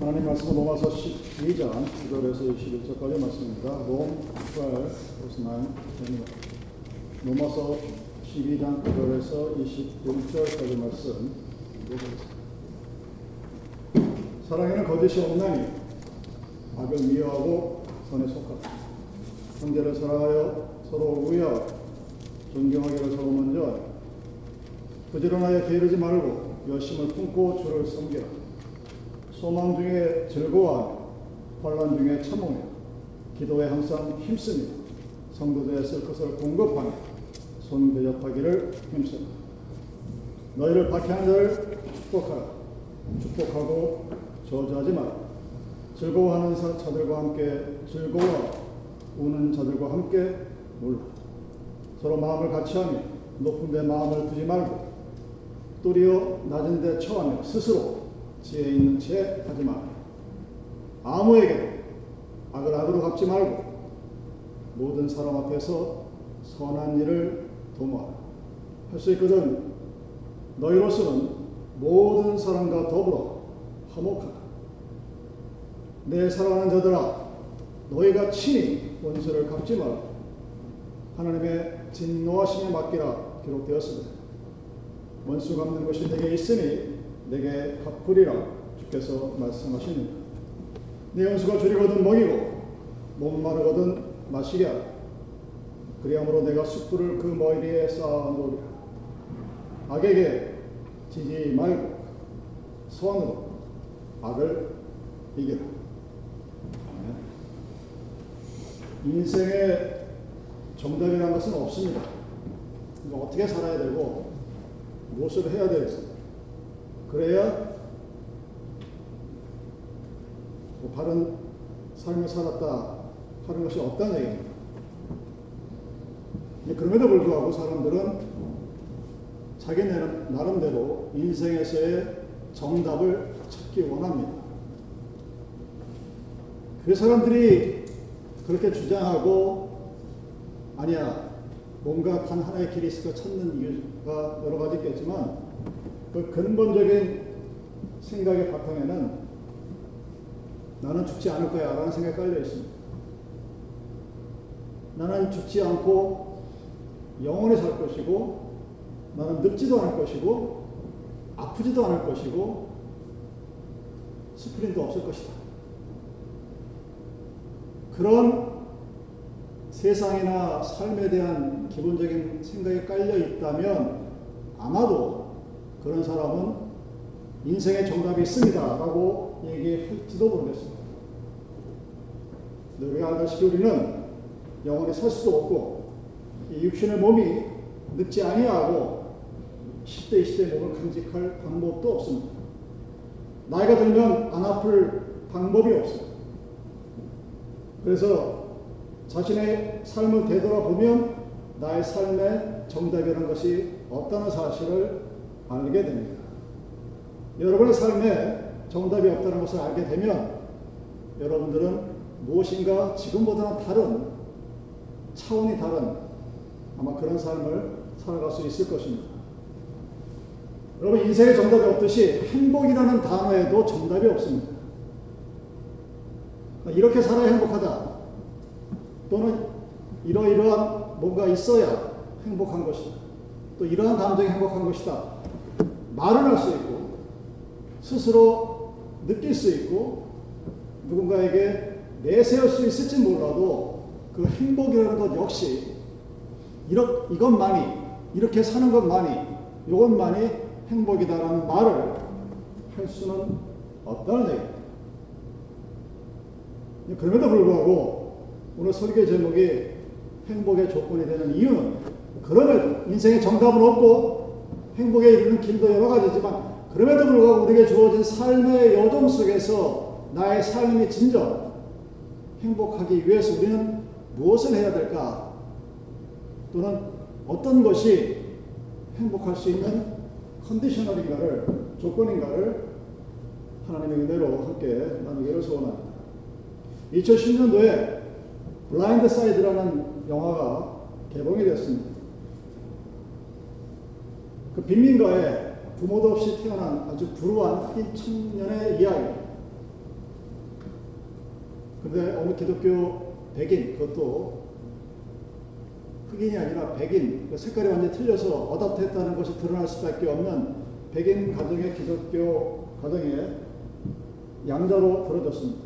하나님 말씀은 로마서 12장 1절에서 21절까지 말씀입니다. 롬 12, verse 9, 로마서 12장 1절에서 21절까지 말씀. 사랑에는 거짓이 없나니 악을 미워하고 선에 속하다. 형제를 사랑하여 서로 우애하고 존경하기를 서로 먼저. 부지런하여 게으르지 말고 열심을 품고 주를 섬기라. 소망 중에 즐거워하며 환란 중에 참으며 기도에 항상 힘쓰며 성도들의 쓸 것을 공급하며 손 대접하기를 힘쓰라. 너희를 박해하는 자를 축복하라. 축복하고 저주하지 마라. 즐거워하는 자들과 함께 즐거워하고 우는 자들과 함께 놀라. 서로 마음을 같이하며 높은 데 마음을 두지 말고 또리어 낮은 데 처하며 스스로 지혜 있는 채 하지 마라. 아무에게도 악을 악으로 갚지 말고 모든 사람 앞에서 선한 일을 도모하라. 할 수 있거든 너희로서는 모든 사람과 더불어 화목하라. 내 사랑하는 자들아 너희가 친히 원수를 갚지 마라. 하나님의 진노하심에 맡기라 기록되었으되 원수 갚는 것이 내게 있으니 내게 갚으리라 주께서 말씀하시니라. 네 원수가 줄이거든 먹이고 목마르거든 마시게 하라. 그리함으로 내가 숯불을 그 머리에 쌓아 놓으리라. 악에게 지지 말고 선으로 악을 이기라. 인생의 정답이라는 것은 없습니다. 어떻게 살아야 되고 무엇을 해야 되고 그래야 뭐 바른 삶을 살았다 하는 것이 없다는 얘기입니다. 그럼에도 불구하고 사람들은 자기 나름대로 인생에서의 정답을 찾기 원합니다. 그 사람들이 그렇게 주장하고 아니야 뭔가 단 하나의 길이 있을까 찾는 이유가 여러 가지 있겠지만 그 근본적인 생각의 바탕에는 나는 죽지 않을 거야 라는 생각이 깔려 있습니다. 나는 죽지 않고 영원히 살 것이고 나는 늙지도 않을 것이고 아프지도 않을 것이고 스프린도 없을 것이다. 그런 세상이나 삶에 대한 기본적인 생각이 깔려 있다면 아마도 그런 사람은 인생의 정답이 있습니다. 라고 얘기할지도 모르겠습니다. 우리가 알다시피 우리는 영원히 살 수도 없고 이 육신의 몸이 늙지 아니하고 10대, 20대 몸을 간직할 방법도 없습니다. 나이가 들면 안 아플 방법이 없습니다. 그래서 자신의 삶을 되돌아보면 나의 삶의 정답이라는 것이 없다는 사실을 알게 됩니다. 여러분의 삶에 정답이 없다는 것을 알게 되면 여러분들은 무엇인가 지금보다는 다른 차원이 다른 아마 그런 삶을 살아갈 수 있을 것입니다. 여러분 인생의 정답이 없듯이 행복이라는 단어에도 정답이 없습니다. 이렇게 살아야 행복하다. 또는 이러이러한 뭔가 있어야 행복한 것이다. 또 이러한 감정이 행복한 것이다. 말을 할 수 있고 스스로 느낄 수 있고 누군가에게 내세울 수 있을지 몰라도 그 행복이라는 것 역시 이렇, 이것만이 이렇게 사는 것만이 이것만이 행복이다라는 말을 할 수는 없다는 얘기입니다. 그럼에도 불구하고 오늘 설교 제목이 행복의 조건이 되는 이유는 그럼에도 인생의 정답은 없고 행복에 이르는 길도 여러 가지지만 그럼에도 불구하고 우리에게 주어진 삶의 여정 속에서 나의 삶이 진정 행복하기 위해서 우리는 무엇을 해야 될까? 또는 어떤 것이 행복할 수 있는 conditional인가를 조건인가를 하나님의 은혜로 함께 나누기를 소원합니다. 2010년도에 Blind Side라는 영화가 개봉이 됐습니다. 그 빈민가에 부모도 없이 태어난 아주 불우한 흑인 청년의 이야기. 근데 어느 기독교 백인, 그것도 흑인이 아니라 백인, 그 색깔이 완전히 틀려서 어답트했다는 것이 드러날 수밖에 없는 백인 가정의 기독교 가정에 양자로 벌어졌습니다.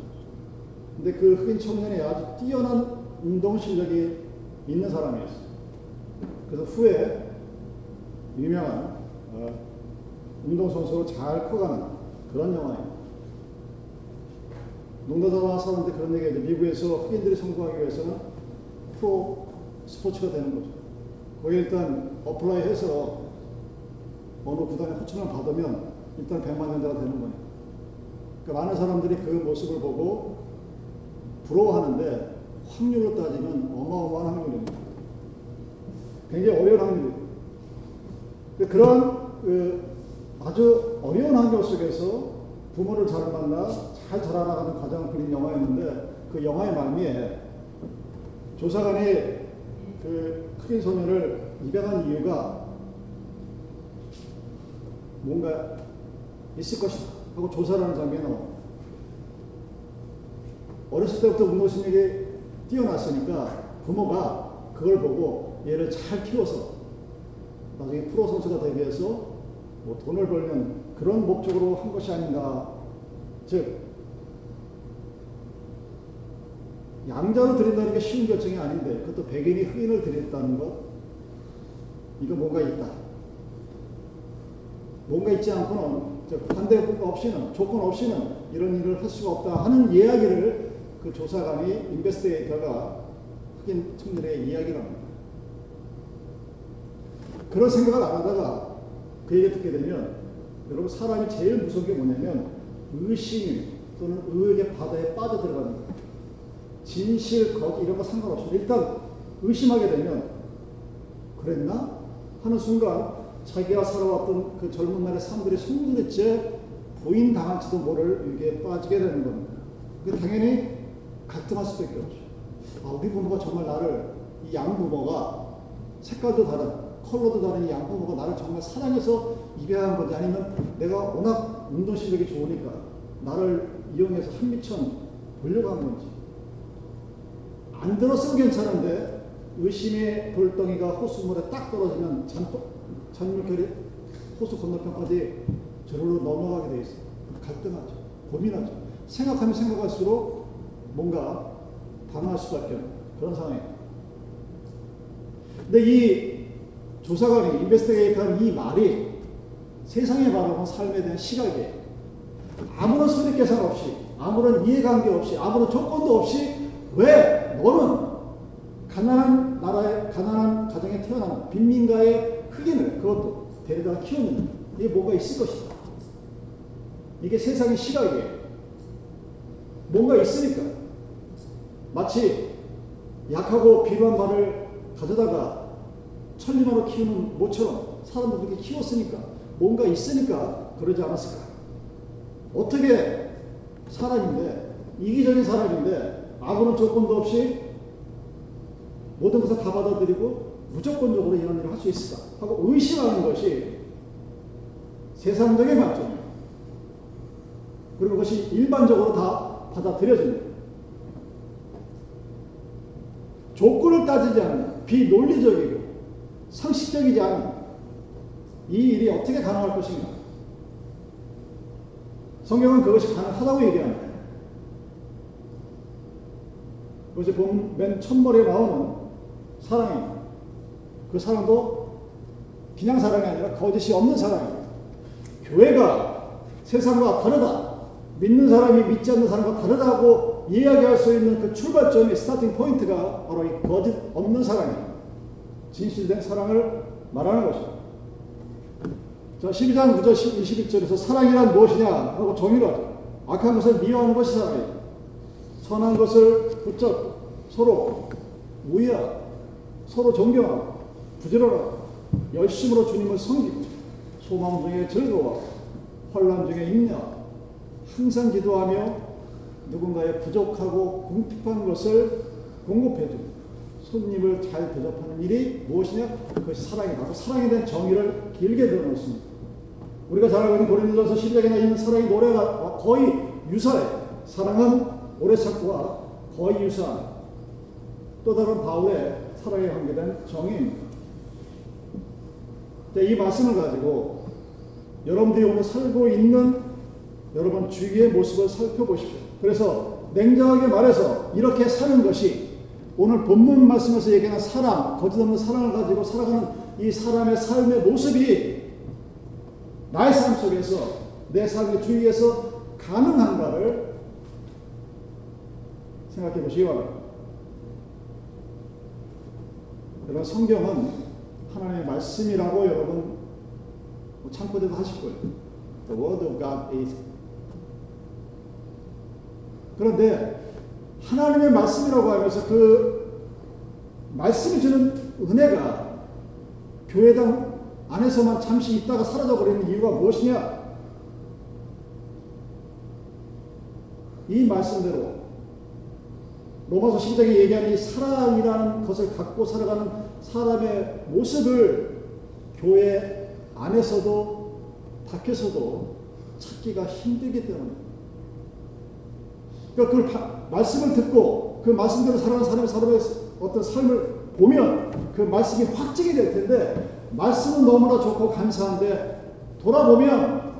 근데 그 흑인 청년이 아주 뛰어난 운동 실력이 있는 사람이었어요. 그래서 후에 유명한 어, 운동선수로 잘 커가는 그런 영화입니다. 농담삼아 하는데 그런 얘기가 미국에서 흑인들이 성공하기 위해서는 프로 스포츠가 되는 거죠. 거기 일단 apply 해서 어느 구단의 호출을 받으면 일단 100만 년대가 되는 거예요. 그러니까 많은 사람들이 그 모습을 보고 부러워하는데 확률로 따지면 어마어마한 확률입니다. 굉장히 어려운 확률이에요. 그런 그 아주 어려운 환경 속에서 부모를 잘 만나 잘 자라나가는 과정을 그린 영화였는데 그 영화의 말미에 조사관이 그 흑인 소년을 입양한 이유가 뭔가 있을 것이다 하고 조사를 하는 장면이 나옵니다. 어렸을 때부터 운동신력이 뛰어났으니까 부모가 그걸 보고 얘를 잘 키워서 나중에 프로 선수가 되기 위해서 뭐 돈을 벌면 그런 목적으로 한 것이 아닌가. 즉, 양자로 드린다는 게 쉬운 결정이 아닌데, 그것도 백인이 흑인을 드렸다는 것, 이거 뭔가 있다. 뭔가 있지 않고는, 반대 없이는, 조건 없이는 이런 일을 할 수가 없다 하는 이야기를 그 조사관이, 인베스테이터가 흑인 청년의 이야기를 합니다. 그런 생각을 안 하다가 그 얘기 듣게 되면 여러분 사람이 제일 무서운 게 뭐냐면 의심 또는 의혹의 바다에 빠져들어가는 거예요. 진실, 거짓 이런 거 상관없이 일단 의심하게 되면 그랬나? 하는 순간 자기가 살아왔던 그 젊은 날의 삶들이 송두리째 보인 당할지도 모를 위기에 빠지게 되는 겁니다. 그 당연히 갈등할 수밖에 없죠. 아, 우리 부모가 정말 나를 이 양 부모가 색깔도 다른 컬러도 다른 이 양부모가 나를 정말 사랑해서 입양한 건지 아니면 내가 워낙 운동 실력이 좋으니까 나를 이용해서 한미천 보려고 한 건지 안 들었으면 괜찮은데 의심의 돌덩이가 호수물에 딱 떨어지면 잔물결이 호수 건너편까지 저절로 넘어가게 돼 있어요. 갈등하죠. 고민하죠. 생각하면 생각할수록 뭔가 당할 수밖에 없는 그런 상황이에요. 근데 이 조사관이 인베스티게이터한 이 말이 세상에 바라본 삶에 대한 시각이에요. 아무런 수립 계산 없이, 아무런 이해관계 없이, 아무런 조건도 없이 왜 너는 가난한 나라의 가난한 가정에 태어난 빈민가의 흑인을 그것도 데려다 키웠느냐? 이게 뭐가 있을 것이다. 이게 세상의 시각이에요. 뭔가 있으니까. 마치 약하고 비루한 말을 가져다가 천리마로 키우는 모처럼 사람도 그렇게 키웠으니까 뭔가 있으니까 그러지 않았을까? 어떻게 사람인데 이기적인 사람인데 아무런 조건도 없이 모든 것을 다 받아들이고 무조건적으로 이런 일을 할 수 있을까? 하고 의심하는 것이 세상적인 관점이에요. 그리고 그것이 일반적으로 다 받아들여집니다. 조건을 따지지 않는 비논리적이고 상식적이지 않은 이 일이 어떻게 가능할 것인가? 성경은 그것이 가능하다고 얘기합니다. 그것이 맨 첫머리에 나오는 사랑입니다. 그 사랑도 그냥 사랑이 아니라 거짓이 없는 사랑입니다. 교회가 세상과 다르다. 믿는 사람이 믿지 않는 사람과 다르다고 이야기할 수 있는 그 출발점의 스타팅 포인트가 바로 이 거짓 없는 사랑입니다. 진실된 사랑을 말하는 것입니다. 자, 12장 9절 21절에서 사랑이란 무엇이냐 하고 정의를 하죠. 악한 것을 미워하는 것이 사랑이다. 선한 것을 붙잡고 서로 우애하고 서로 존경하고 부지런하고 열심으로 주님을 섬기고 소망 중에 즐거워하고 혼란 중에 인내하고 항상 기도하며 누군가의 부족하고 궁핍한 것을 공급해주고 손님을 잘 대접하는 일이 무엇이냐? 그것이 사랑이다. 사랑에 대한 정의를 길게 드러냈습니다. 우리가 잘 알고 있는 고린도전서 12장에 있는 사랑의 노래가 거의 유사해. 사랑은 오래 참고와 거의 유사한 또 다른 바울의 사랑에 관계된 정의입니다. 이 말씀을 가지고 여러분들이 오늘 살고 있는 여러분 주위의 모습을 살펴보십시오. 그래서 냉정하게 말해서 이렇게 사는 것이 오늘 본문 말씀에서 얘기하는 사람, 거짓 없는 사랑을 가지고 살아가는 이 사람의 삶의 모습이 나의 삶 속에서 내 삶의 주위에서 가능한가를 생각해 보시기 바랍니다. 여러분 성경은 하나님의 말씀이라고 여러분 뭐 참고대도 하실 거예요. The word of God is. 그런데 하나님의 말씀이라고 하면서 그 말씀이 주는 은혜가 교회당 안에서만 잠시 있다가 사라져 버리는 이유가 무엇이냐? 이 말씀대로 로마서 12장에 얘기하는 이 사랑이라는 것을 갖고 살아가는 사람의 모습을 교회 안에서도 밖에서도 찾기가 힘들기 때문에 그러니까 그 말씀을 듣고 그 말씀대로 살아가는 사람의 사람의 어떤 삶을 보면 그 말씀이 확증이 될 텐데 말씀은 너무나 좋고 감사한데 돌아보면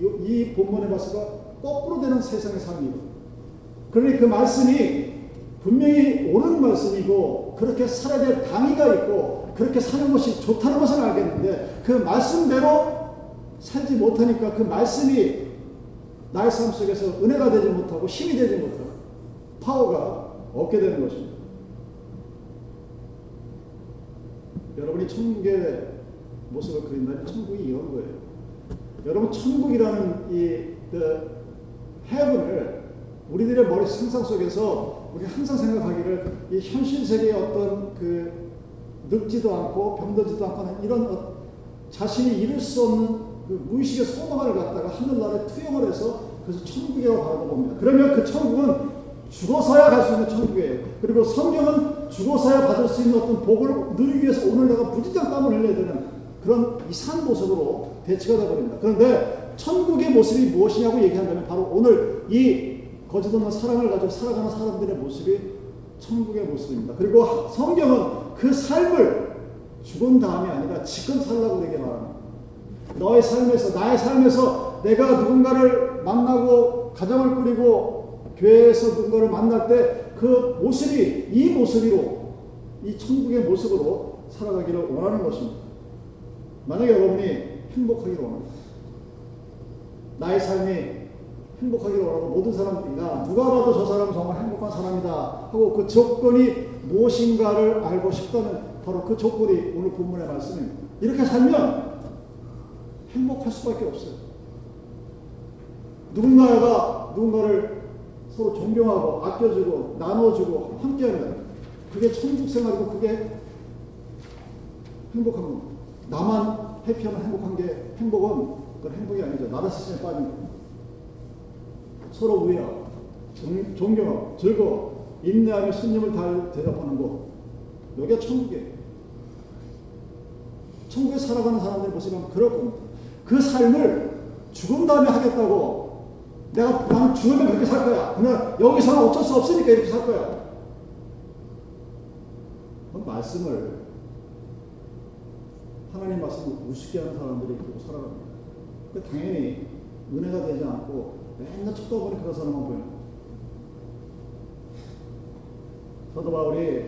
이, 이 본문의 말씀과 거꾸로 되는 세상의 삶이고 그러니 그 말씀이 분명히 옳은 말씀이고 그렇게 살아야 될 당위가 있고 그렇게 사는 것이 좋다는 것을 알겠는데 그 말씀대로 살지 못하니까 그 말씀이 나의 삶 속에서 은혜가 되지 못하고 힘이 되지 못하고 파워가 없게 되는 것입니다. 여러분이 천국의 모습을 그린다면 천국이 이런 거예요. 여러분 천국이라는 이그 해븐을 우리들의 머리 상상 속에서 우리 항상 생각하기를 이 현실 세계의 어떤 그 늙지도 않고 병들지도 않고 이런 어, 자신이 이룰 수 없는 그 무의식의 소망을 갖다가 하늘나라에 투영을 해서 그래서 천국이라고 바라봅니다. 그러면 그 천국은 죽어서야 갈 수 있는 천국이에요. 그리고 성경은 죽어서야 받을 수 있는 어떤 복을 누리기 위해서 오늘 내가 무진장 땀을 흘려야 되는 그런 이상한 모습으로 대치가 되어버립니다. 그런데 천국의 모습이 무엇이냐고 얘기한다면 바로 오늘 이 거짓 없는 사랑을 가지고 살아가는 사람들의 모습이 천국의 모습입니다. 그리고 성경은 그 삶을 죽은 다음이 아니라 지금 살라고 우리에게 말합니다. 너의 삶에서, 나의 삶에서 내가 누군가를 만나고 가정을 꾸리고 교회에서 누군가를 만날 때 그 모습이 이 모습으로 이 천국의 모습으로 살아가기를 원하는 것입니다. 만약에 여러분이 행복하기를 원합니다. 나의 삶이 행복하기를 원하고 모든 사람들이나 누가 봐도 저 사람은 정말 행복한 사람이다 하고 그 조건이 무엇인가를 알고 싶다면 바로 그 조건이 오늘 본문의 말씀입니다. 이렇게 살면 행복할 수밖에 없어요. 누군가가 누군가를 서로 존경하고 아껴주고 나눠주고 함께하는 그게 천국 생활이고 그게 행복한 겁니다. 나만 해피하면 행복한 게 행복은 그건 행복이 아니죠. 나라 시스템에 빠진 겁니다. 서로 우애하고 존경하고 즐거워 인내하며 다 대답하는 것 여기가 천국이에요. 천국에 살아가는 사람들의 모습은 그럴 겁니다. 그 삶을 죽은 다음에 하겠다고 내가 나는 죽으면 그렇게 살 거야. 그냥 여기서는 어쩔 수 없으니까 이렇게 살 거야. 그 말씀을 하나님 말씀을 우습게 하는 사람들이 그렇게 살아갑니다. 그 당연히 은혜가 되지 않고 맨날 쳐다보는 그런 사람만 보여요. 사도 바울이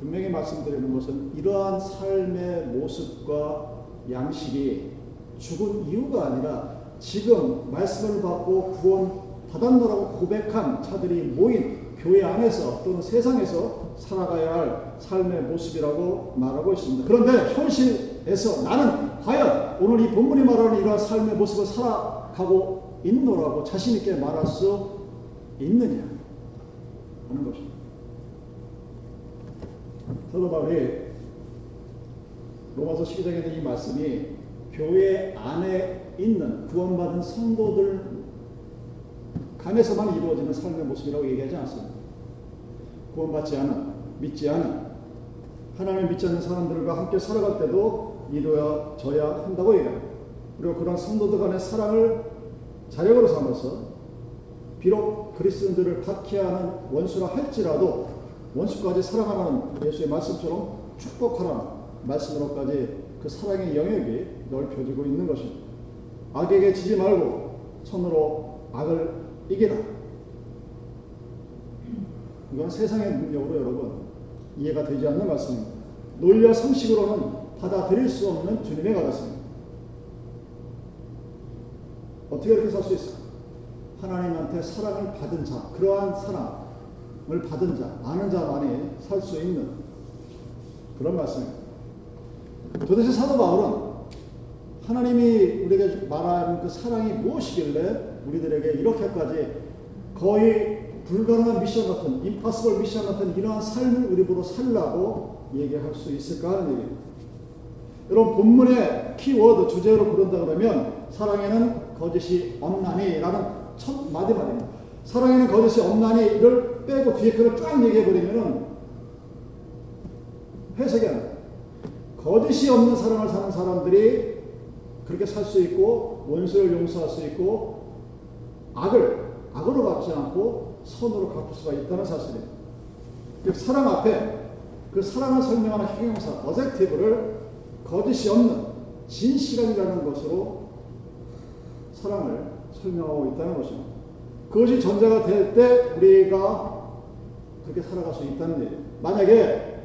분명히 말씀드리는 것은 이러한 삶의 모습과 양식이 죽은 이유가 아니라 지금 말씀을 받고 구원 받았노라고 고백한 자들이 모인 교회 안에서 또는 세상에서 살아가야 할 삶의 모습이라고 말하고 있습니다. 그런데 현실에서 나는 과연 오늘 이 본문이 말하는 이러한 삶의 모습을 살아가고 있노라고 자신있게 말할 수 있느냐 하는 것입니다. 사도 바울이 로마서 12장에 있는 이 말씀이 교회 안에 있는 구원받은 성도들 간에서만 이루어지는 삶의 모습이라고 얘기하지 않습니다. 구원받지 않은, 믿지 않은, 하나님을 믿지 않는 사람들과 함께 살아갈 때도 이루어져야 한다고 얘기합니다. 그리고 그런 성도들 간의 사랑을 자력으로 삼아서 비록 그리스도인들을 박해하는 원수라 할지라도 원수까지 사랑하라는 예수의 말씀처럼 축복하라는 말씀으로까지 그 사랑의 영역이 넓혀지고 있는 것입니다. 악에게 지지 말고 손으로 악을 이기라. 이건 세상의 능력으로 여러분 이해가 되지 않는 말씀입니다. 논리와 상식으로는 받아들일 수 없는 주님의 가르침입니다. 어떻게 이렇게 살 수 있을까? 하나님한테 사랑을 받은 자, 그러한 사랑을 받은 자, 아는 자만이 살 수 있는 그런 말씀입니다. 도대체 사도 바울은 하나님이 우리에게 말하는 그 사랑이 무엇이길래 우리들에게 이렇게까지 거의 불가능한 미션 같은, 임파서블 미션 같은 이러한 삶을 우리보러 살라고 얘기할 수 있을까 하는 얘기입니다. 여러분 본문의 키워드 주제로 그런다 그러면 사랑에는 거짓이 없나니 라는 첫 마디 말입니다. 사랑에는 거짓이 없나니를 빼고 뒤에 그걸 쫙 얘기해 버리면은 해석이 안 돼. 거짓이 없는 사랑을 사는 사람들이 그렇게 살 수 있고 원수를 용서할 수 있고 악을 악으로 갚지 않고 선으로 갚을 수가 있다는 사실입니다. 사랑 앞에 그 사랑을 설명하는 형용사 어젝티브를 거짓이 없는 진실함이라는 것으로 사랑을 설명하고 있다는 것입니다. 그것이 전제가 될 때 우리가 그렇게 살아갈 수 있다는 일. 만약에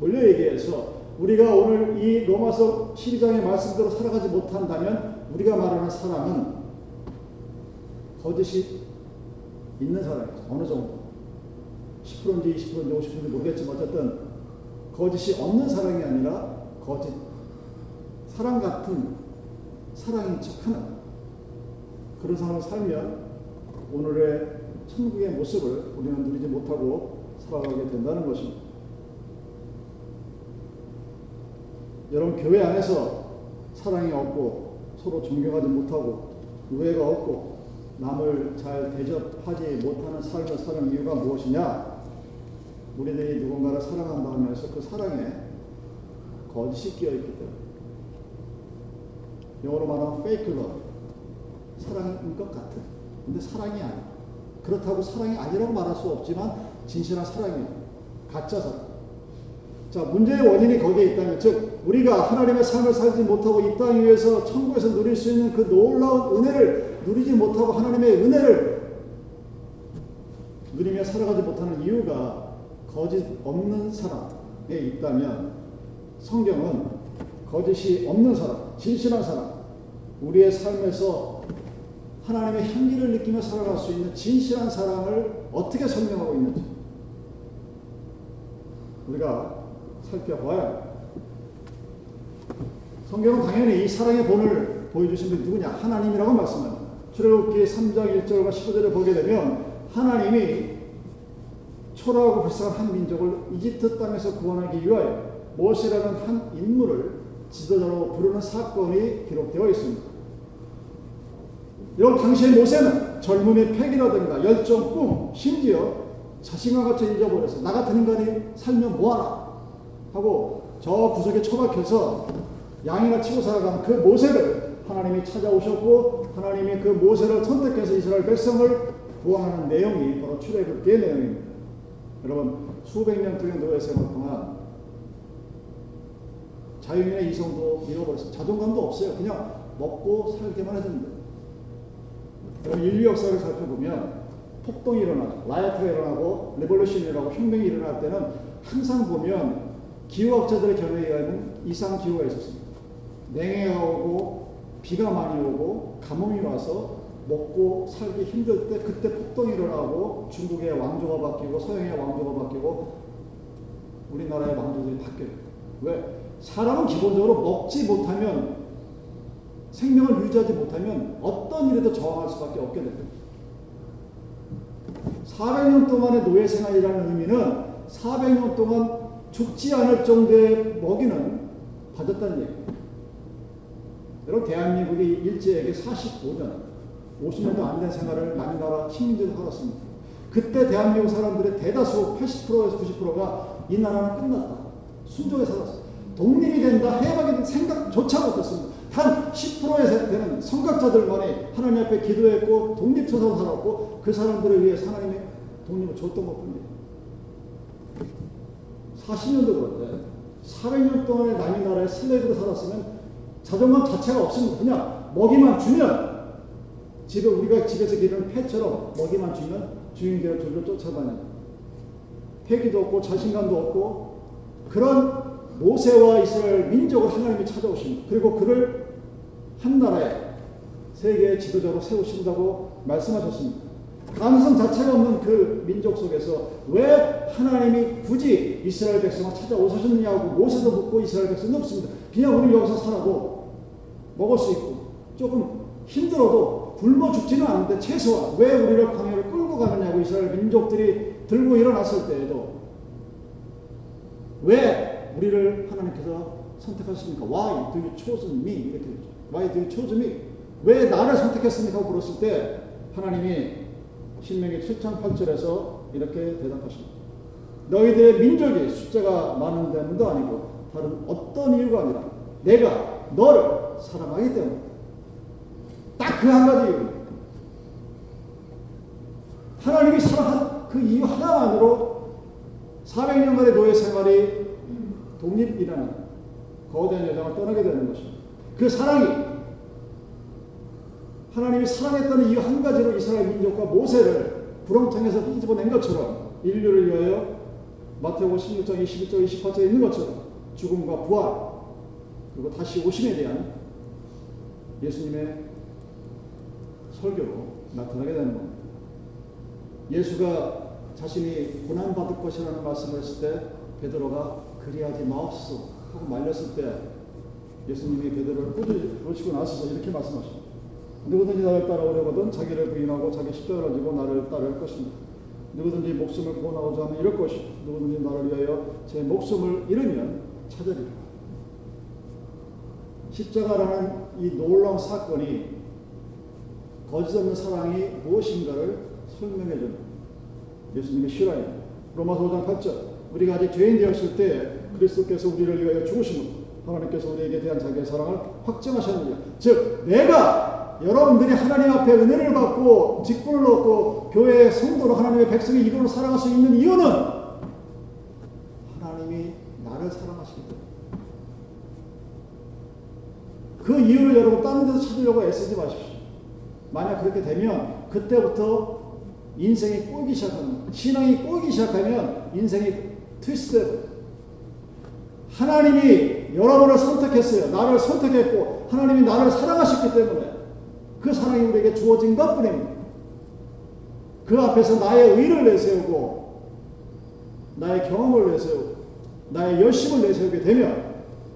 돌려 얘기해서 우리가 오늘 이 로마서 12장의 말씀대로 살아가지 못한다면 우리가 말하는 사랑은 거짓이 있는 사랑이죠. 어느 정도. 10%인지 20%인지 50%인지 모르겠지만 어쨌든 거짓이 없는 사랑이 아니라 거짓 사랑 같은 사랑인 척하는 그런 삶을 살면 오늘의 천국의 모습을 우리는 누리지 못하고 살아가게 된다는 것입니다. 여러분 교회 안에서 사랑이 없고 서로 존경하지 못하고 우애가 없고 남을 잘 대접하지 못하는 삶을 사는 이유가 무엇이냐? 우리들이 누군가를 사랑한다 하면서 그 사랑에 거짓이 끼어 있기 때문에. 영어로 말하면 fake love. 사랑인 것 같은. 근데 사랑이 아니야. 그렇다고 사랑이 아니라고 말할 수 없지만 진실한 사랑이 가짜 사랑 자 문제의 원인이 거기에 있다면 즉 우리가 하나님의 삶을 살지 못하고 이 땅 위에서 천국에서 누릴 수 있는 그 놀라운 은혜를 누리지 못하고 하나님의 은혜를 누리며 살아가지 못하는 이유가 거짓 없는 사람에 있다면 성경은 거짓이 없는 사람, 진실한 사람, 우리의 삶에서 하나님의 향기를 느끼며 살아갈 수 있는 진실한 사랑을 어떻게 설명하고 있는지. 우리가 살펴봐야 성경은 당연히 이 사랑의 본을 보여주신 분이 누구냐? 하나님이라고 말씀합니다. 출애굽기 3장 1절과 15절을 보게 되면 하나님이 초라하고 불쌍한 한 민족을 이집트 땅에서 구원하기 위하여 모세라는 한 인물을 지도자로 부르는 사건이 기록되어 있습니다. 여러분 당시의 모세는 젊음의 패기라든가 열정, 꿈, 심지어 자신과 같이 잊어버려서 나 같은 인간이 살면 뭐하나 하고 저 구석에 처박혀서 양이나 치고 살아가는 그 모세를 하나님이 찾아오셨고 하나님이 그 모세를 선택해서 이스라엘 백성을 구원하는 내용이 바로 출애굽기의 내용입니다. 여러분 수백 년 동안 노예 생활 동안 자유인의 이성도 잃어버렸어요. 자존감도 없어요. 그냥 먹고 살기만 했는데. 여러분 인류 역사를 살펴보면 폭동이 일어나고 riot이 일어나고 revolution이 일어나고 혁명이 일어날 때는 항상 보면 기후학자들의 견해에 의하면 이상 기후가 있었습니다. 냉해가 오고 비가 많이 오고 가뭄이 와서 먹고 살기 힘들 때 그때 폭동이 일어나고 중국의 왕조가 바뀌고 서양의 왕조가 바뀌고 우리나라의 왕조들이 바뀌어요. 왜? 사람은 기본적으로 먹지 못하면 생명을 유지하지 못하면 어떤 일에도 저항할 수밖에 없게 됩니다. 400년 동안의 노예 생활이라는 의미는 400년 동안 죽지 않을 정도의 먹이는 받았다는 얘기입니다. 여러분 대한민국이 일제에게 45년 50년도 안 된 생활을 남나라 식민지로 살았습니다. 그때 대한민국 사람들의 대다수 80%에서 90%가 이 나라는 끝났다. 순종에 살았어. 독립이 된다, 해방이 된다 생각조차 못했습니다. 한 10%에 되는 성각자들만이 하나님 앞에 기도했고 독립투사로 살았고 그 사람들을 위해 하나님이 독립을 줬던 것뿐이에요. 40년도 그런데 400년 동안에 남의 나라에 슬레이브로 살았으면 자존감 자체가 없습니다. 그냥 먹이만 주면 집에 우리가 집에서 기르는 폐처럼 먹이만 주면 주인들을 졸졸 쫓아다니는 패기도 없고 자신감도 없고 그런 모세와 이스라엘 민족을 하나님이 찾아오십니다. 그리고 그를 한 나라의 세계의 지도자로 세우신다고 말씀하셨습니다. 가능성 자체가 없는 그 민족 속에서 왜 하나님이 굳이 이스라엘 백성을 찾아오셨느냐고 모세도 묻고 이스라엘 백성은 없습니다. 그냥 우리 여기서 살아도 먹을 수 있고 조금 힘들어도 굶어 죽지는 않는데 최소한 왜 우리를 광야를 끌고 가느냐고 이스라엘 민족들이 들고 일어났을 때에도 왜 우리를 하나님께서 선택하십니까? Why do you choose me? 이렇게. Why do you choose me? 왜 나를 선택했습니까? 물었을 때 하나님이 신명기 7장 8절에서 이렇게 대답하십니다. 너희들의 민족이 숫자가 많은 데문도 아니고 다른 어떤 이유가 아니라 내가 너를 사랑하기 때문에 딱 그 한 가지 이유. 하나님이 사랑한 그 이유 하나만으로 400년간의 노예 생활이 독립이라는 거대한 여정을 떠나게 되는 것입니다. 그 사랑이 하나님이 사랑했다는 이유 한 가지로 이스라엘 민족과 모세를 구렁텅에서 뒤집어낸 것처럼 인류를 위하여 마태복음 16장 21절 28절에 있는 것처럼 죽음과 부활 그리고 다시 오심에 대한 예수님의 설교로 나타나게 되는 겁니다. 예수가 자신이 고난 받을 것이라는 말씀을 했을 때 베드로가 그리하지 마옵소서 하고 말렸을 때 예수님이 베드로를 꾸짖으시고 나서서 이렇게 말씀하십니다. 누구든지 나를 따라오려거든 자기를 부인하고 자기 십자가를 지고 나를 따를 것입니다. 누구든지 목숨을 구원하고자 하면 이럴 것이고 누구든지 나를 위하여 제 목숨을 잃으면 찾으리라. 십자가라는 이 놀라운 사건이 거짓 없는 사랑이 무엇인가를 설명해 주는 예수님의 실화입니다. 로마서 5장 8절 우리가 아직 죄인 되었을 때 그리스도께서 우리를 위하여 죽으심으로 하나님께서 우리에게 대한 자기의 사랑을 확증하셨느냐 즉 내가 여러분들이 하나님 앞에 은혜를 받고 직분을 얻고 교회의 성도로 하나님의 백성의 이름으로 살아갈 수 있는 이유는 하나님이 나를 사랑하시기 때문에 그 이유를 여러분 다른 데서 찾으려고 애쓰지 마십시오. 만약 그렇게 되면 그때부터 인생이 꼬이기 시작하는 신앙이 꼬이기 시작하면 인생이 트위스트 하나님이 여러분을 선택했어요. 나를 선택했고 하나님이 나를 사랑하셨기 때문에 그 사랑이 우리에게 주어진 것 뿐입니다. 그 앞에서 나의 의를 내세우고 나의 경험을 내세우고 나의 열심을 내세우게 되면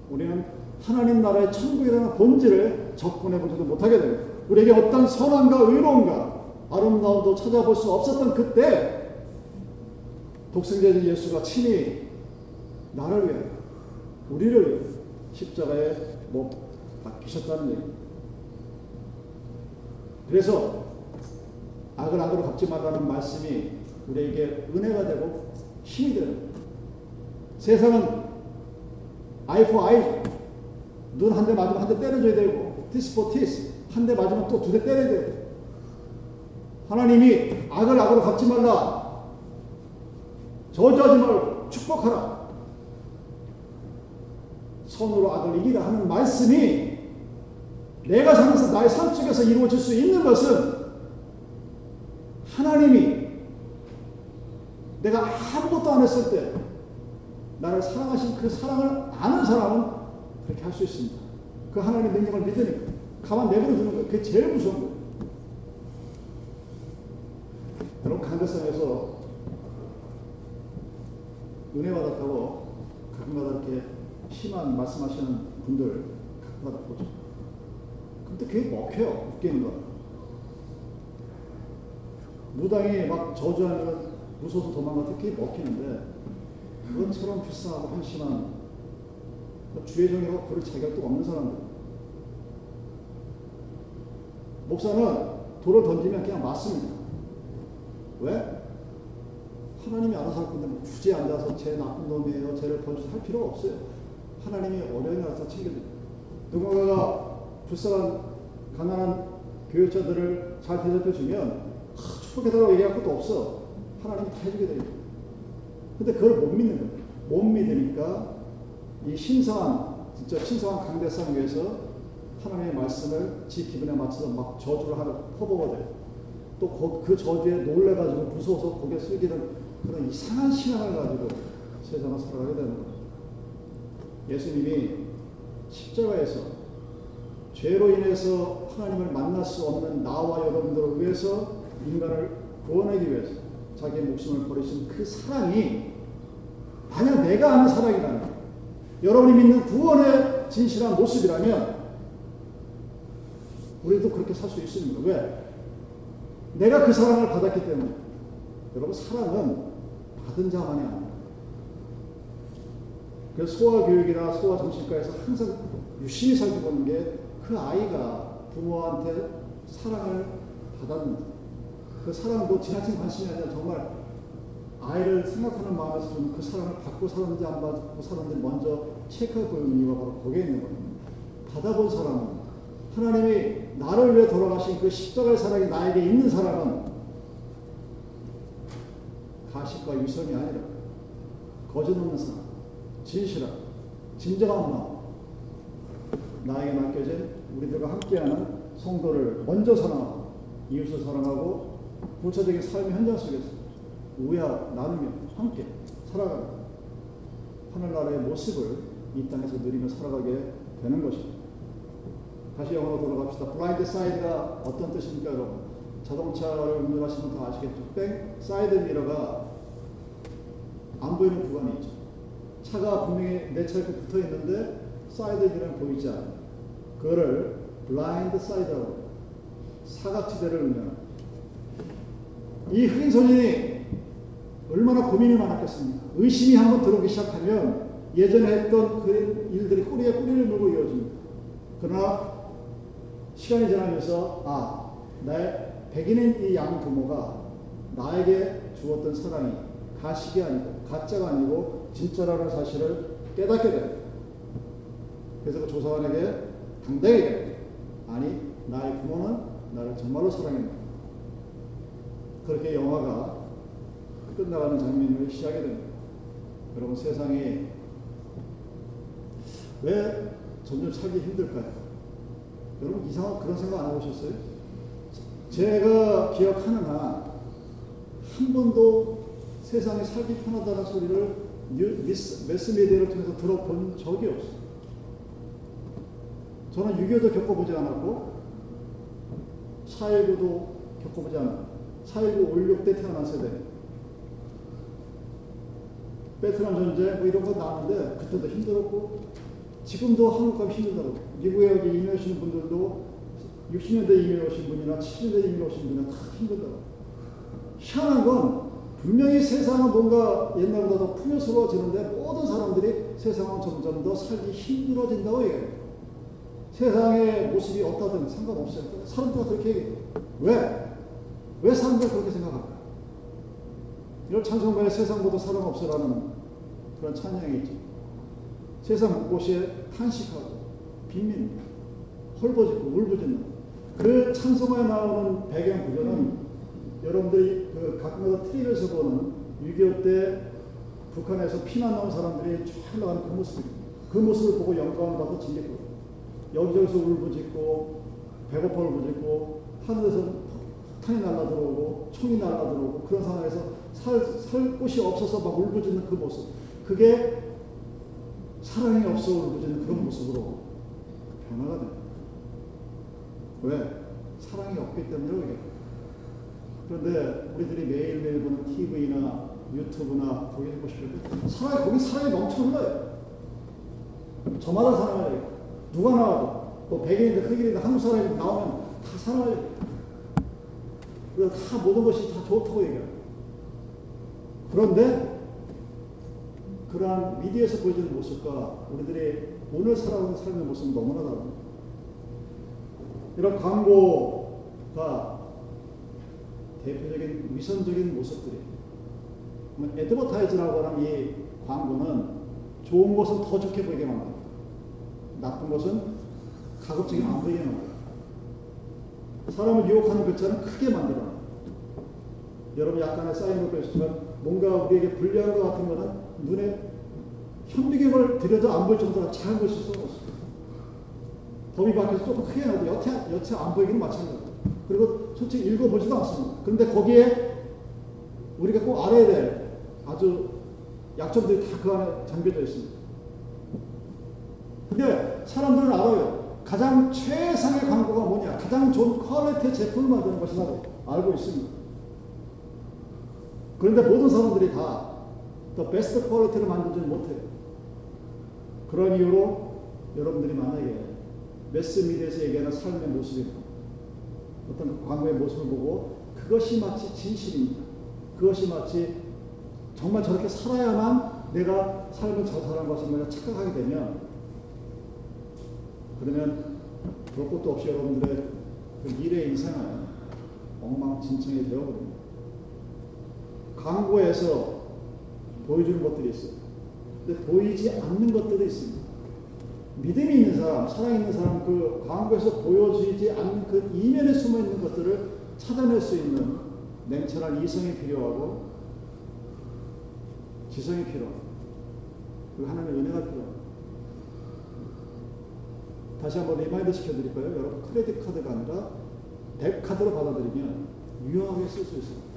우리는 하나님 나라의 천국이라는 본질을 접근해 보지도 못하게 됩니다. 우리에게 어떤 선함과 의로움과 아름다움도 찾아볼 수 없었던 그때 독생자인 예수가 친히 나를 위해 우리를 십자가에 못 박히셨다는 얘기입니다. 그래서 악을 악으로 갚지 말라는 말씀이 우리에게 은혜가 되고 힘이 되는 세상은 eye for eye 눈한 대 맞으면 한 대 때려줘야 되고 티스 for 티스 한 대 맞으면 또 두 대 때려야 되고. 하나님이 악을 악으로 갚지 말라. 저주하지 말고 축복하라. 손으로 악을 이기라 하는 말씀이 내가 살면서 나의 삶 속에서 이루어질 수 있는 것은 하나님이 내가 아무것도 안 했을 때 나를 사랑하신 그 사랑을 아는 사람은 그렇게 할 수 있습니다. 그 하나님의 능력을 믿으니까 가만 내버려 두는 거예요. 그게 제일 무서운 거예요. 여러분 강대상에서 은혜 받았다고 가끔가다 이렇게 심한 말씀하시는 분들 가끔가다 보죠. 근데 그게 먹혀요. 웃기는 거. 무당이 막 저주하면 무서워서 도망가 특히 먹히는데 그것처럼 불쌍하고 한심한 주의종이라고 부를 자격도 없는 사람들. 목사는 돌을 던지면 그냥 맞습니다. 왜? 하나님이 알아서 할 건데 뭐 굳이 앉아서 쟤 나쁜 놈이에요. 쟤를 벌주할 필요가 없어요. 하나님이 어려움이 와서 챙겨줍니다. 누군가가 불쌍한 가난한 교육자들을 잘 대접해 주면 추억해달라고 얘기할 것도 없어. 하나님이 다 해주게 돼. 근데 그걸 못 믿는 거야. 못 믿으니까 이 신성한 진짜 신성한 강대상 위에서 하나님의 말씀을 지 기분에 맞춰서 막 저주를 하는 퍼부어 돼. 또그 저주에 놀래가지고 무서워서 고개 숙이는 그런 이상한 신앙을 가지고 세상을 살아가게 되는 거죠. 예수님이 십자가에서 죄로 인해서 하나님을 만날 수 없는 나와 여러분들을 위해서 인간을 구원하기 위해서 자기의 목숨을 버리신 그 사랑이 만약 내가 아는 사랑이라면 여러분이 믿는 구원의 진실한 모습이라면 우리도 그렇게 살 수 있습니다. 왜? 내가 그 사랑을 받았기 때문에. 여러분, 사랑은 받은 자만이 아닙니다. 그래서 소아 교육이나 소아 정신과에서 항상 유심히 살펴보는 게 그 아이가 부모한테 사랑을 받았는지, 그 사랑도 지나친 관심이 아니라 정말 아이를 생각하는 마음에서 좀 그 사랑을 받고 살았는지 안 받고 살았는지 먼저 체크하고 있는 이유가 바로 거기에 있는 거예요. 받아본 사람은 하나님이 나를 위해 돌아가신 그 십자가의 사랑이 나에게 있는 사람은 가식과 유선이 아니라 거짓 없는 사람, 진실한, 진정한 마음, 나에게 맡겨진 우리들과 함께하는 성도를 먼저 사랑하고 이웃을 사랑하고 구체적인 삶의 현장 속에서 우애하 나누며 함께 살아가는 하늘나라의 모습을 이 땅에서 누리며 살아가게 되는 것입니다. 다시 영화로 돌아갑시다. Blind Side가 어떤 뜻입니까, 여러분? 자동차를 운전하시면 다 아시겠죠. 백 사이드 미러가 안 보이는 구간이 있죠. 차가 분명히 내 차에 붙어 있는데 사이드 미러는 보이지 않아요. 그거를 blind side라고 사각지대를 의미하는 이 흑인 소년이 얼마나 고민이 많았겠습니까? 의심이 한번 들어오기 시작하면 예전에 했던 그 일들이 꼬리에 꼬리를 물고 이어집니다. 그러나 시간이 지나면서 아, 나의 백인인 이 양 부모가 나에게 주었던 사랑이 가식이 아니고 가짜가 아니고 진짜라는 사실을 깨닫게 됩니다. 그래서 그 조사관에게 당당하게 아니 나의 부모는 나를 정말로 사랑했다. 그렇게 영화가 끝나가는 장면을 시작하게 됩니다. 여러분 세상이 왜 점점 살기 힘들까요? 여러분 이상한 그런 생각 안 해보셨어요? 제가 기억하는 한, 한 번도 세상에 살기 편하다는 소리를 미스, 매스미디어를 통해서 들어본 적이 없어요. 저는 6.25도 겪어보지 않았고, 4.19도 겪어보지 않았고, 4.19 올육 때 태어난 세대. 베트남 전쟁 뭐 이런 거 나왔는데, 그때도 힘들었고, 지금도 한국 가면 힘들더라고요. 미국에 여기 이민 오신 분들도 60년대 이민 오신 분이나 70년대 이민 오신 분이나 다 힘들더라고요. 희한한 건 분명히 세상은 뭔가 옛날보다 더 풍요스러워지는데 모든 사람들이 세상은 점점 더 살기 힘들어진다고 얘기해요. 세상의 모습이 어떠든 상관없어요. 사람들은 그렇게 얘기해요. 왜? 왜 사람들이 그렇게 생각할까? 이런 찬송가에 세상보다 사랑 없어라는 그런 찬양이 있죠. 세상 곳곳에 탄식하고 빈민, 헐벗고 울부짖는 그 찬송가에 나오는 배경 구조는 여러분들이 그 가끔가다 TV에서 보는 6.25 때 북한에서 피난 나온 사람들이 쫙 나가는 그 모습입니다. 그 모습을 보고 영감을 받아 진겠거든요. 여기저기서 울부짖고 배고파 울부짖고 하늘에서 폭탄이 날라 들어오고 총이 날라 들어오고 그런 상황에서 살, 살 곳이 없어서 막 울부짖는 그 모습 그게 사랑이 없어 울부짖는 그런 모습으로 변화가 됩니다. 왜? 사랑이 없기 때문에 이게. 그런데 우리들이 매일매일 보는 TV나 유튜브나 거기 보시면 사랑이, 거기 사랑이 거예요. 저마다 사랑을 누가 나와도 또 백인이든 흑인이든 한국 사람이 나오면 다 사랑을 다 모든 것이 다 좋다고 얘기해요. 그런데 그러한 미디어에서 보여주는 모습과 우리들이 오늘 살아가는 삶의 모습은 너무나 다릅니다. 이런 광고가 대표적인 위선적인 모습들이 에드버타이즈라고 하는 이 광고는 좋은 것은 더 좋게 보이게 만듭니다. 나쁜 것은 가급적이면 안 보이게 만들어. 사람을 유혹하는 글자는 크게 만들어. 여러분 약간의 것도 있지만 뭔가 우리에게 불리한 것 같은 거는 눈에 현미경을 들여도 안 보일 정도로 작은 것이 써놓았어. 범위 밖에서 조금 크게 나도 여태, 여태 안 보이기는 마찬가지고 그리고 솔직히 읽어보지도 않습니다. 그런데 거기에 우리가 꼭 알아야 될 아주 약점들이 다 그 안에 잠겨져 있습니다. 근데 사람들은 알아요. 가장 최상의 광고가 뭐냐? 가장 좋은 quality의 제품을 만드는 것이라고 알고 있습니다. 그런데 모든 사람들이 다 the best quality를 만들지 못해요. 그런 이유로 여러분들이 만약에 매스미디어에서 얘기하는 삶의 모습이 어떤 광고의 모습을 보고 그것이 마치 진실입니다. 그것이 마치 정말 저렇게 살아야만 내가 삶을 잘 사는 것을 착각하게 되면 그러면 볼 것도 없이 여러분들의 그 미래 인생은 엉망진창이 되어버립니다. 광고에서 보여주는 것들이 있어요. 근데 보이지 않는 것들이 있습니다. 믿음이 있는 사람, 살아있는 사람, 그 광고에서 보여지지 않는 그 이면에 숨어 있는 것들을 찾아낼 수 있는 냉철한 이성이 필요하고 지성이 필요하고 그리고 하나님의 은혜가 필요합니 다. 다시 한번 remind 시켜드릴까요? 여러분 credit card가 아니라 debt card로 받아들이면 유용하게 쓸 수 있습니다.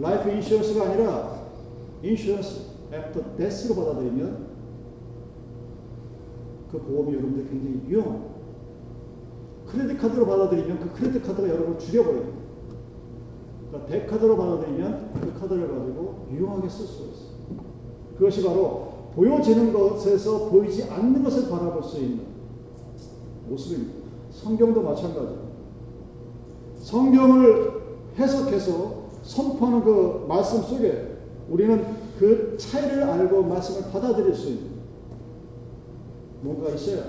life insurance가 아니라 insurance after death로 받아들이면 그 보험이 여러분들 굉장히 유용합니다. credit card로 받아들이면 그 credit card가 여러분을 죽여버립니다. 그러니까 debt card로 받아들이면 그 카드를 가지고 유용하게 쓸 수 있어요. 그것이 바로 보여지는 것에서 보이지 않는 것을 바라볼 수 있는 모습입니다. 성경도 마찬가지입니다. 성경을 해석해서 선포하는 그 말씀 속에 우리는 그 차이를 알고 말씀을 받아들일 수 있는 뭔가 있어야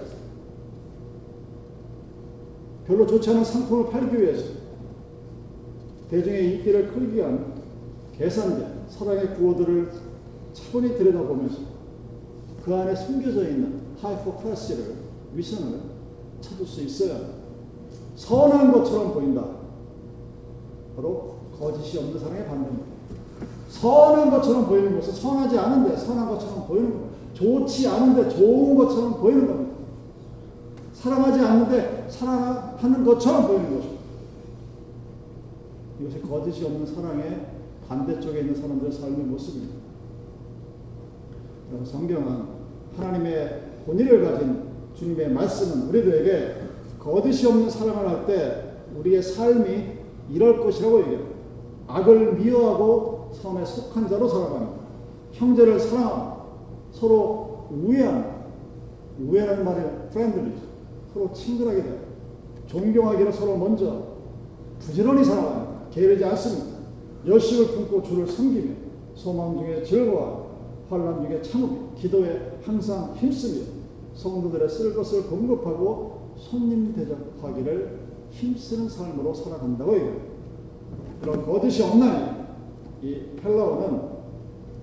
별로 좋지 않은 상품을 팔기 위해서 대중의 인기를 끌기 위한 계산된 사랑의 구호들을 차분히 들여다보면서 그 안에 숨겨져 있는 hypocrisy를 위선을 찾을 수 있어야 선한 것처럼 보인다. 바로 거짓이 없는 사랑의 반대입니다. 선한 것처럼 보이는 것은 선하지 않은데 선한 것처럼 보이는 겁니다. 좋지 않은데 좋은 것처럼 보이는 겁니다. 사랑하지 않는데 사랑하는 것처럼 보이는 것입니다. 이것이 거짓이 없는 사랑의 반대쪽에 있는 사람들의 삶의 모습입니다. 성경은 하나님의 본의를 가진 주님의 말씀은 우리들에게 거짓이 없는 사랑을 할 때 우리의 삶이 이럴 것이라고 얘기합니다. 악을 미워하고 선에 속한 자로 살아갑니다. 형제를 사랑합니다. 서로 우애합니다. 우애라는 말이 프렌들리죠. 서로 친근하게 돼요. 존경하기를 서로 먼저 부지런히 살아갑니다. 게으르지 않습니다. 열심을 품고 주를 섬기며 소망 중에 즐거워 환란 중에 참으며 기도에 항상 힘쓰며 성도들의 쓸 것을 공급하고 손님 대접하기를 힘쓰는 삶으로 살아간다고 얘기합니다. 그런 거짓이 없나니 이 헬라어는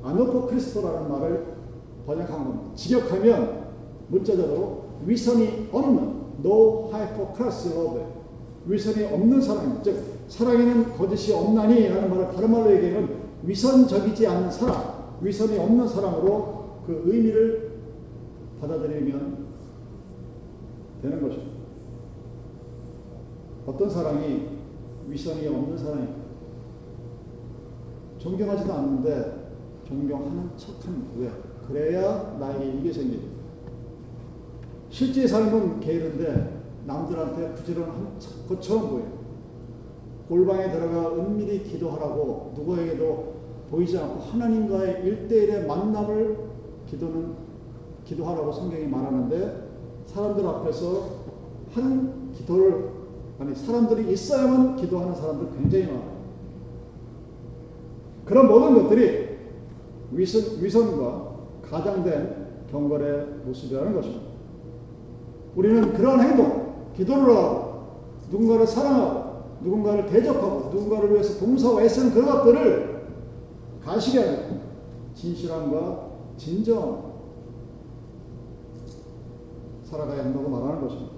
아노포 크리스토라는 말을 번역한 겁니다. 직역하면 문자적으로 위선이 없는 no hypocrisy love 위선이 없는 사랑 즉 사랑에는 거짓이 없나니 라는 말을 다른 말로 얘기하면 위선적이지 않은 사랑 위선이 없는 사랑으로 그 의미를 받아들이면 되는 것입니다. 어떤 사랑이 위선이 없는 사랑입니다. 존경하지도 않는데 존경하는 척하는 왜? 그래야 나에게 이게 생깁니다. 실제 삶은 게으른데 남들한테 부지런한 것처럼 보여요. 골방에 들어가 은밀히 기도하라고 누구에게도 보이지 않고 하나님과의 일대일의 만남을 기도는 기도하라고 성경이 말하는데 사람들 앞에서 하는 기도를 아니 사람들이 있어야만 기도하는 사람들 굉장히 많아요. 그런 모든 것들이 위선, 위선과 가장된 경건의 모습이라는 것입니다. 우리는 그런 행동, 기도를 하고 누군가를 사랑하고 누군가를 대접하고 누군가를 위해서 봉사하고 애쓰는 그런 것들을 가시게 하는 진실함과 진정 살아가야 한다고 말하는 것입니다.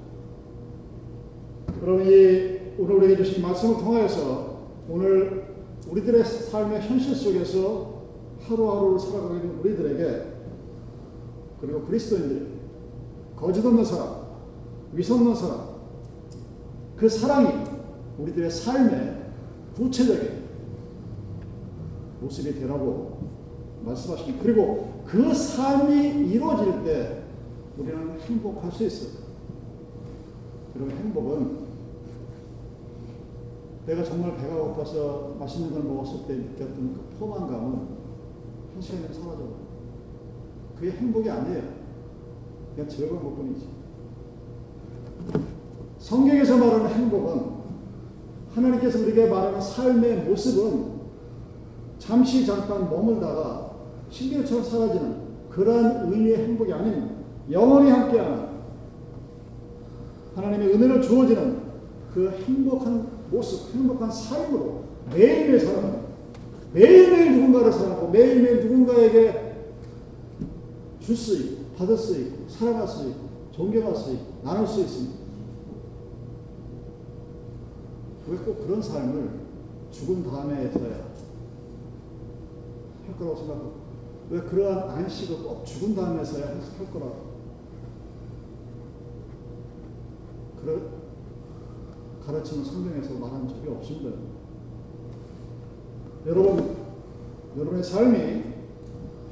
여러분 이 오늘 우리에게 주신 말씀을 통하여서 오늘 우리들의 삶의 현실 속에서 하루하루를 살아가고 있는 우리들에게 그리고 그리스도인들 거짓 없는 사람, 위선 없는 사람 그 사랑이 우리들의 삶의 구체적인 모습이 되라고 말씀하십니다. 그리고 그 삶이 이루어질 때 우리는 행복할 수 있어요. 그리고 행복은 내가 정말 배가 고파서 맛있는 걸 먹었을 때 느꼈던 그 포만감은 한 시간에 사라져요. 그게 행복이 아니에요. 그냥 즐거운 것 뿐이지. 성경에서 말하는 행복은 하나님께서 우리에게 말하는 삶의 모습은 잠시 잠깐 머물다가 신기처럼 사라지는 그러한 의미의 행복이 아닙니다. 영원히 함께하는 하나님의 은혜를 주어지는 그 행복한 모습, 행복한 삶으로 매일매일 살아가는 매일매일 누군가를 사랑하고 매일매일 누군가에게 줄 수 있고 받을 수 있고 사랑할 수 있고 존경할 수 있고 나눌 수 있습니다. 왜 꼭 그런 삶을 죽은 다음에서야 할 거라고 생각하고 왜 그러한 안식을 꼭 죽은 다음에서야 할 거라고 그런 가르치는 성경에서 말한 적이 없습니다. 여러분, 여러분의 삶이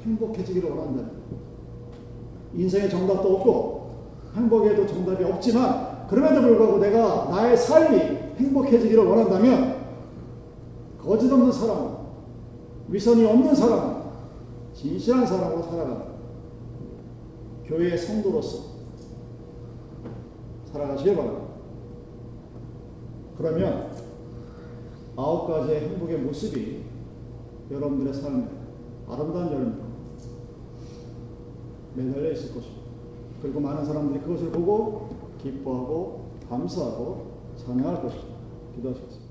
행복해지기를 원한다면 인생의 정답도 없고 행복에도 정답이 없지만 그럼에도 불구하고 내가 나의 삶이 행복해지기를 원한다면 거짓 없는 사람, 위선이 없는 사람, 진실한 사람으로 살아가는 교회의 성도로서 살아가시길 바랍니다. 그러면 아홉 가지의 행복의 모습이 여러분들의 삶에 아름다운 열매로 매달려 있을 것입니다. 그리고 많은 사람들이 그것을 보고 기뻐하고 감사하고 찬양할 것입니다. 기도하시겠습니다.